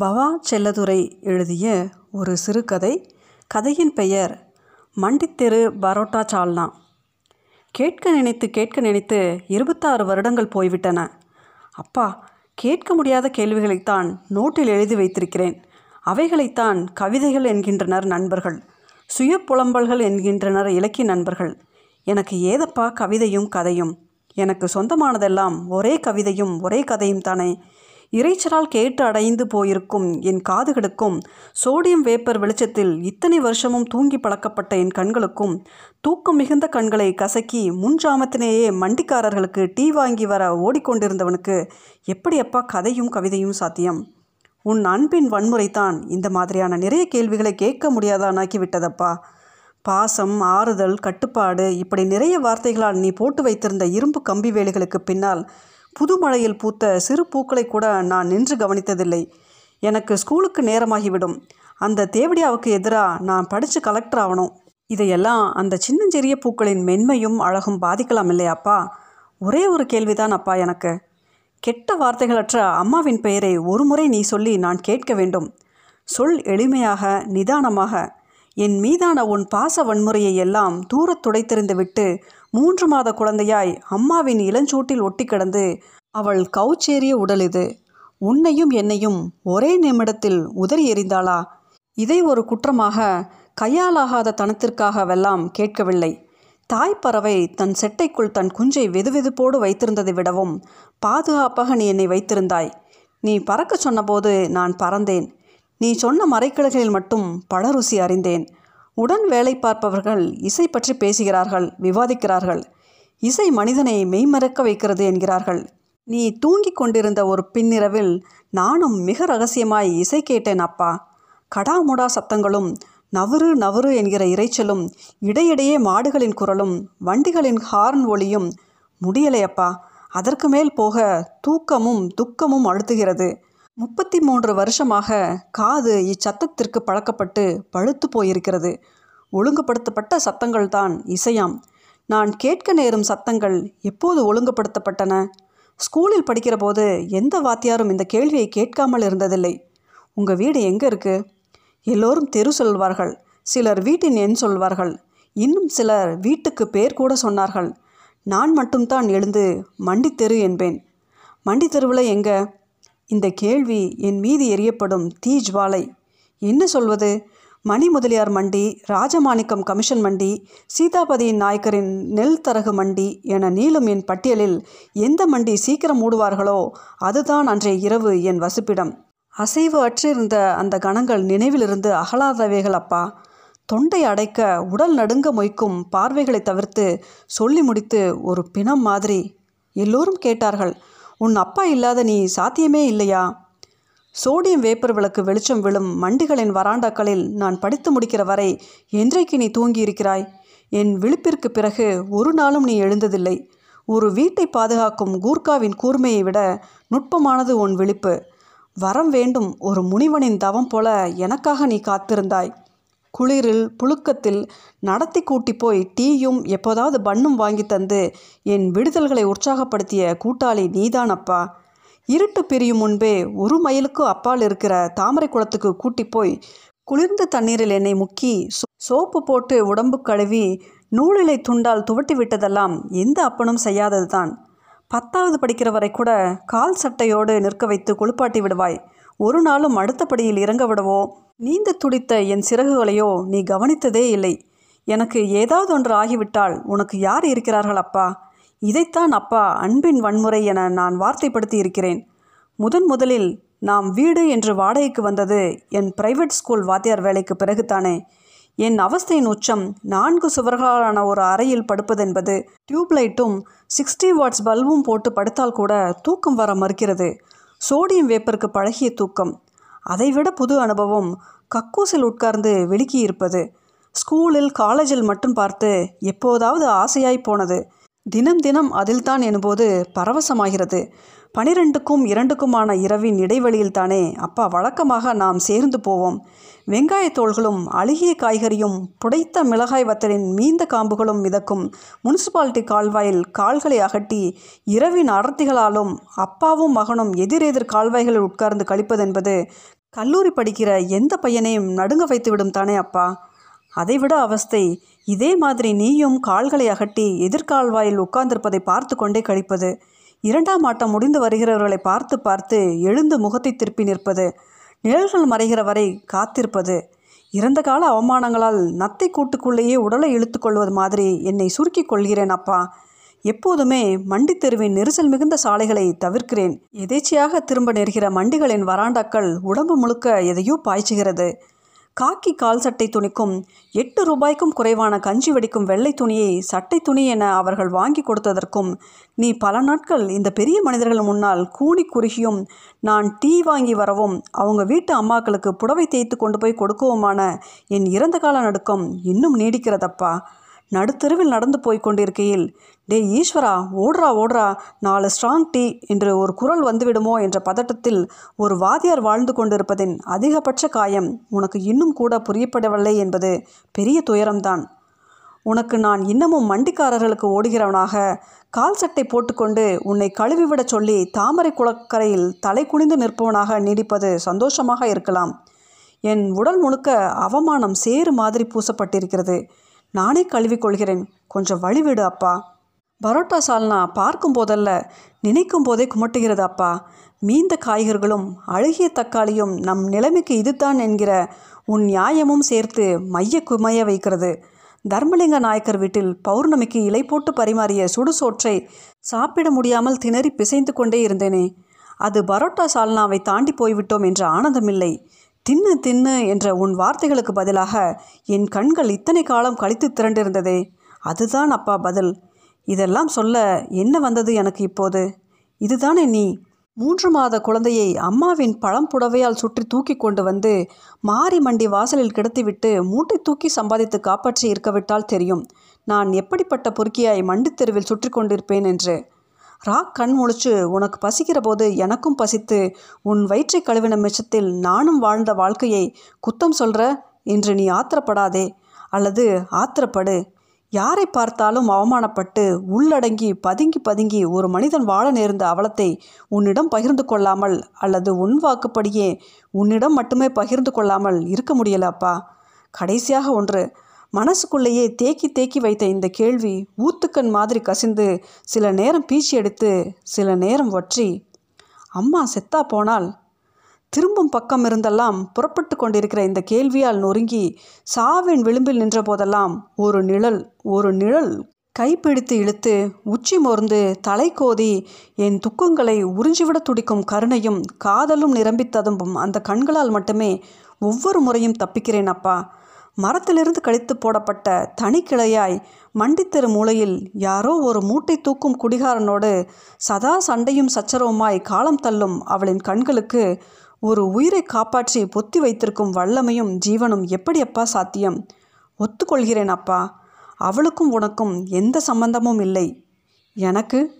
பவா செல்லதுரை எழுதிய ஒரு சிறுகதை. கதையின் பெயர் மண்டித்தெரு பரோட்டா சால்னா. கேட்க நினைத்து கேட்க நினைத்து இருபத்தாறு வருடங்கள் போய்விட்டன. அப்பா கேட்க முடியாத கேள்விகளைத்தான் நோட்டில் எழுதி வைத்திருக்கிறேன். அவைகளைத்தான் கவிதைகள் என்கின்றனர் நண்பர்கள். சுய புலம்பல்கள் என்கின்றனர் இலக்கிய நண்பர்கள். எனக்கு ஏதப்பா கவிதையும் கதையும்? எனக்கு சொந்தமானதெல்லாம் ஒரே கவிதையும் ஒரே கதையும் தானே? இறைச்சலால் கேட்டு அடைந்து போயிருக்கும் என் காதுகளுக்கும் சோடியம் வேப்பர் வெளிச்சத்தில் இத்தனை வருஷமும் தூங்கி பழக்கப்பட்ட என் கண்களுக்கும் தூக்கம் மிகுந்த கண்களை கசக்கி முன்ஜாமத்தினேயே மண்டிக்காரர்களுக்கு டீ வாங்கி வர ஓடிக்கொண்டிருந்தவனுக்கு எப்படி அப்பா கதையும் கவிதையும் சாத்தியம்? உன் அன்பின் வன்முறைதான் இந்த மாதிரியான நிறைய கேள்விகளை கேட்க முடியாதானாக்கி விட்டதப்பா பாசம் ஆறுதல் கட்டுப்பாடு இப்படி நிறைய வார்த்தைகளால் நீ போட்டு வைத்திருந்த இரும்பு கம்பி வேலைகளுக்கு பின்னால் புதுமழையில் பூத்த சிறு பூக்களை கூட நான் நின்று கவனித்ததில்லை. எனக்கு ஸ்கூலுக்கு நேரமாகிவிடும். அந்த தேவடியாவுக்கு எதிராக நான் படித்து கலெக்டர் ஆகணும் இதையெல்லாம் அந்த சின்னஞ்சிறிய பூக்களின் மென்மையும் அழகும் பாதிக்கலாம் இல்லையாப்பா ஒரே ஒரு கேள்விதான் அப்பா எனக்கு. கெட்ட வார்த்தைகளற்ற அம்மாவின் பெயரை ஒருமுறை நீ சொல்லி நான் கேட்க வேண்டும். சொல் எளிமையாக நிதானமாக. என் மீதான உன் பாச வன்முறையை எல்லாம் தூரத் துடைத்தெறிந்து விட்டு மூன்று மாத குழந்தையாய் அம்மாவின் இளஞ்சூட்டில் ஒட்டி கிடந்து அவள் கவுச்சேறிய உடல் இது. உன்னையும் என்னையும் ஒரே நிமிடத்தில் உதறி எறிந்தாளா? இதை ஒரு குற்றமாக கையாலாகாத தனத்திற்காகவெல்லாம் கேட்கவில்லை. தாய்ப்பறவை தன் செட்டைக்குள் தன் குஞ்சை வெதுவெதுப்போடு வைத்திருந்ததை விடவும் பாதுகாப்பாக நீ என்னை வைத்திருந்தாய். நீ பறக்க சொன்னபோது நான் பறந்தேன். நீ சொன்ன மறைக்கிழகளில் மட்டும் பழருசி அறிந்தேன். உடன் வேலை பார்ப்பவர்கள் இசை பற்றி பேசுகிறார்கள் விவாதிக்கிறார்கள். இசை மனிதனை மெய்மறக்க வைக்கிறது என்கிறார்கள். நீ தூங்கிக் கொண்டிருந்த ஒரு பின்னிரவில் நானும் மிக ரகசியமாய் இசை கேட்டேன் அப்பா. கடாமுடா சத்தங்களும் நவறு நவறு என்கிற இறைச்சலும் இடையிடையே மாடுகளின் குரலும் வண்டிகளின் ஹார்ன் ஒளியும் முடியலையப்பா அதற்கு மேல் போக தூக்கமும் துக்கமும் அழுத்துகிறது. முப்பத்தி மூன்று வருஷமாக காது இச்சத்தத்திற்கு பழக்கப்பட்டு பழுத்து போயிருக்கிறது. ஒழுங்குபடுத்தப்பட்ட சத்தங்கள் தான் இசையாம். நான் கேட்க நேரும் சத்தங்கள் எப்போது ஒழுங்குபடுத்தப்பட்டன? ஸ்கூலில் படிக்கிற போது எந்த வாத்தியாரும் இந்த கேள்வியை கேட்காமல் இருந்ததில்லை. உங்கள் வீடு எங்கே இருக்குது எல்லோரும் தெரு சொல்வார்கள் சிலர் வீட்டின் எண் சொல்வார்கள் இன்னும் சிலர் வீட்டுக்கு பேர் கூட சொன்னார்கள். நான் மட்டும்தான் எழுந்து மண்டித்தெரு என்பேன். மண்டித்தெருவில் எங்கே? இந்த கேள்வி என் மீது எரியப்படும் தீஜ்வாலை. என்ன சொல்வது? மணி முதலியார் மண்டி ராஜமாணிக்கம் கமிஷன் மண்டி சீதாபதியின் நாயக்கரின் நெல் தரகு மண்டி என நீளும் என் பட்டியலில் எந்த மண்டி சீக்கிரம் மூடுவார்களோ அதுதான் அன்றைய இரவு என் வசிப்பிடம். அசைவு அற்றிருந்த அந்த கணங்கள் நினைவிலிருந்து அகலாதவைகள் அப்பா. தொண்டை அடைக்க உடல் நடுங்க மொய்க்கும் பார்வைகளை தவிர்த்து சொல்லி முடித்து ஒரு பிணம் மாதிரி. எல்லோரும் கேட்டார்கள் உன் அப்பா இல்லாத நீ சாத்தியமே இல்லையா? சோடியம் வேப்பர் விளக்கு வெளிச்சம் விழும் மண்டிகளின் வராண்டாக்களில் நான் படித்து முடிக்கிற வரை என்றைக்கு நீ தூங்கி இருக்கிறாய் என் விழிப்பிற்கு பிறகு ஒரு நாளும் நீ எழுந்ததில்லை. ஒரு வீட்டை பாதுகாக்கும் கூர்காவின் கூர்மையை விட நுட்பமானது உன் விழிப்பு. வரம் வேண்டும் ஒரு முனிவனின் தவம் போல எனக்காக நீ காத்திருந்தாய். குளிரில் புழுக்கத்தில் நடத்தி கூட்டி போய் டீயும் எப்போதாவது பண்ணும் வாங்கி தந்து என் விடுதல்களை உற்சாகப்படுத்திய கூட்டாளி நீதானப்பா. இருட்டு பிரியும் முன்பே ஒரு மைலுக்கு அப்பால் இருக்கிற தாமரை குளத்துக்கு கூட்டி போய் குளிர்ந்த தண்ணீரில் என்னை முக்கி சோப்பு போட்டு உடம்பு கழுவி நூலிலை துண்டால் துவட்டி விட்டதெல்லாம் எந்த அப்பனும் செய்யாதது தான். பத்தாவது படிக்கிற வரை கூட கால் சட்டையோடு நிற்க வைத்து குளிப்பாட்டி விடுவாய். ஒரு நாளும் அடுத்த படியில் இறங்க விடவோ நீந்த துடித்த என் சிறகுகளையோ நீ கவனித்ததே இல்லை. எனக்கு ஏதாவது ஒன்று ஆகிவிட்டால் உனக்கு யார் இருக்கிறார்கள் அப்பா? இதைத்தான் அப்பா அன்பின் வன்முறை என நான் வார்த்தைப்படுத்தி இருக்கிறேன் முதன் முதலில் நாம் வீடு என்று வாடகைக்கு வந்தது என் பிரைவேட் ஸ்கூல் வாத்தியார் வேலைக்கு பிறகுதானே. என் அவஸ்தையின் உச்சம் நான்கு சுவர்களான ஒரு அறையில் படுப்பதென்பது டியூப்லைட்டும் சிக்ஸ்டி வாட்ஸ் பல்பும் போட்டு படுத்தால் கூட தூக்கம் வர மறுக்கிறது. சோடியம் வேப்பருக்கு பழகிய தூக்கம். அதைவிட புது அனுபவம். கக்கூசில் உட்கார்ந்து வெளுக்கி இருப்பது ஸ்கூலில் காலேஜில் மட்டும் பார்த்து எப்போதாவது ஆசையாய் போனது. தினம் தினம் அதில்தான் எனும்போது பரவசமாகிறது. பனிரெண்டுக்கும் இரண்டுக்குமான இரவின் இடைவெளியில் தானே அப்பா வழக்கமாக நாம் சேர்ந்து போவோம். வெங்காயத் தோள்களும் அழுகிய காய்கறியும் புடைத்த மிளகாய் வத்தலின் மீந்த காம்புகளும் மிதக்கும் முனிசிபாலிட்டி கால்வாயில் கால்களை அகட்டி இரவின் அடர்த்திகளாலும் அப்பாவும் மகனும் எதிரெதிர் கால்வாய்களில் உட்கார்ந்து கழிப்பதென்பது கல்லூரி படிக்கிற எந்த பையனையும் நடுங்க வைத்து விடும் தானே அப்பா? அதைவிட அவஸ்தை இதே மாதிரி நீயும் கால்களை அகட்டி எதிர்கால்வாயில் உட்கார்ந்திருப்பதை பார்த்து கொண்டே கழிப்பது. இரண்டாம் ஆட்டம் முடிந்து வருகிறவர்களை பார்த்து பார்த்து எழுந்து முகத்தை திருப்பி நிற்பது. நிழல்கள் மறைகிற வரை காத்திருப்பது. இறந்த கால அவமானங்களால் நத்தை கூட்டுக்குள்ளேயே உடலை இழுத்து கொள்வது மாதிரி என்னை சுருக்கிக் கொள்கிறேன் அப்பா. எப்போதுமே மண்டித் தெருவின் நெரிசல் மிகுந்த சாலைகளை தவிர்க்கிறேன். எதேச்சியாக திரும்ப நேர்கிற மண்டிகளின் வராண்டாக்கள் உடம்பு முழுக்க எதையோ பாய்ச்சுகிறது. காக்கி கால் சட்டை துணிக்கும் எட்டு ரூபாய்க்கும் குறைவான கஞ்சி வெடிக்கும் வெள்ளை துணியை சட்டை துணி என அவர்கள் வாங்கி கொடுத்ததற்கும் நீ பல நாட்கள் இந்த பெரிய மனிதர்கள் முன்னால் கூனி குறுகியும் நான் டீ வாங்கி வரவும் அவங்க வீட்டு அம்மாக்களுக்கு புடவை தேய்த்து கொண்டு போய் கொடுக்கவுமான என் இறந்த கால நடுக்கம் இன்னும் நீடிக்கிறதப்பா? நடுத்தெருவில் நடந்து போய் கொண்டிருக்கையில் டே ஈஸ்வரா ஓடுறா ஓடுறா நாலு ஸ்ட்ராங் டீ என்று ஒரு குரல் வந்துவிடுமோ என்ற பதட்டத்தில் ஒரு வாதியார் வாழ்ந்து கொண்டிருப்பதின் அதிகபட்ச காயம் உனக்கு இன்னும் கூட புரியப்படவில்லை என்பது பெரிய துயரம்தான். உனக்கு நான் இன்னமும் மண்டிக்காரர்களுக்கு ஓடுகிறவனாக கால் சட்டை போட்டுக்கொண்டு உன்னை கழுவிவிடச் சொல்லி தாமரை குளக்கரையில் தலை குனிந்து நிற்பவனாக நீடிப்பது சந்தோஷமாக இருக்கலாம். என் உடல் முழுக்க அவமானம் சேறு மாதிரி பூசப்பட்டிருக்கிறது. நானே கழுவிக்கொள்கிறேன். கொஞ்சம் வழிவிடு அப்பா. பரோட்டா சால்னா பார்க்கும் போதல்ல நினைக்கும் போதே குமட்டுகிறது அப்பா. மீந்த காய்கறிகளும் அழுகிய தக்காளியும் நம் நிலைமைக்கு இதுதான் என்கிற உன் நியாயமும் சேர்த்து மைய குமைய வைக்கிறது. தர்மலிங்க நாயக்கர் வீட்டில் பௌர்ணமிக்கு இலை போட்டு பரிமாறிய சுடுசோற்றை சாப்பிட முடியாமல் திணறி பிசைந்து கொண்டே இருந்தேனே. அது பரோட்டா சால்னாவை தாண்டி போய்விட்டோம் என்ற ஆனந்தமில்லை. தின்னு தின்னு என்ற உன் வார்த்தைகளுக்கு பதிலாக என் கண்கள் இத்தனை காலம் கழித்து திரண்டிருந்ததே. அதுதான் அப்பா பதில். இதெல்லாம் சொல்ல என்ன வந்தது எனக்கு இப்போது? இதுதானே நீ? மூன்று மாத குழந்தையை அம்மாவின் பழம் புடவையால் சுற்றி தூக்கி கொண்டு வந்து மாரி மண்டி வாசலில் கிடத்திவிட்டு மூட்டை தூக்கி சம்பாதித்து காப்பாற்றி இருக்கவிட்டால் தெரியும். நான் எப்படிப்பட்ட பொறுக்கியாய் மண்டித் தெருவில் சுற்றி கொண்டிருப்பேன் என்று. ராக் கண் முழிச்சு உனக்கு பசிக்கிற போது எனக்கும் பசித்து உன் வயிற்றை கழுவின மிச்சத்தில் நானும் வாழ்ந்த வாழ்க்கையை குத்தம் சொல்ற என்று நீ ஆத்திரப்படாதே அல்லது ஆத்திரப்படு. யாரை பார்த்தாலும் அவமானப்பட்டு உள்ளடங்கி பதுங்கி பதுங்கி ஒரு மனிதன் வாழ நேர்ந்த அவலத்தை உன்னிடம் பகிர்ந்து கொள்ளாமல் அல்லது உன் வாக்குப்படியே உன்னிடம் மட்டுமே பகிர்ந்து கொள்ளாமல் இருக்க முடியல அப்பா. கடைசியாக ஒன்று மனசுக்குள்ளேயே தேக்கி தேக்கி வைத்த இந்த கேள்வி ஊத்துக்கண் மாதிரி கசிந்து சில நேரம் பீச்சி எடுத்து சில நேரம் வற்றி அம்மா செத்தா போனால்? திரும்பும் பக்கம் இருந்தெல்லாம் புறப்பட்டு கொண்டிருக்கிற இந்த கேள்வியால் நொறுங்கி சாவின் விளிம்பில் நின்ற போதெல்லாம் ஒரு நிழல் ஒரு நிழல் கைப்பிடித்து இழுத்து உச்சி மோர்ந்து தலை கோதி என் துக்கங்களை உறிஞ்சிவிட துடிக்கும் கருணையும் காதலும் நிரம்பி ததும்பும் அந்த கண்களால் மட்டுமே ஒவ்வொரு முறையும் தப்பிக்கிறேன் அப்பா. மரத்திலிருந்து கழித்து போடப்பட்ட தனிக்கிளையாய் மண்டித்தெரு மூலையில் யாரோ ஒரு மூட்டை தூக்கும் குடிகாரனோடு சதா சண்டையும் சச்சரவுமாய் காலம் தள்ளும் அவளின் கண்களுக்கு ஒரு உயிரை காப்பாற்றி பொத்தி வைத்திருக்கும் வல்லமையும் ஜீவனும் எப்படி அப்பா சாத்தியம்? ஒத்துக்கொள்கிறேன் அப்பா. அவளுக்கும் உனக்கும் எந்த சம்பந்தமும் இல்லை. எனக்கு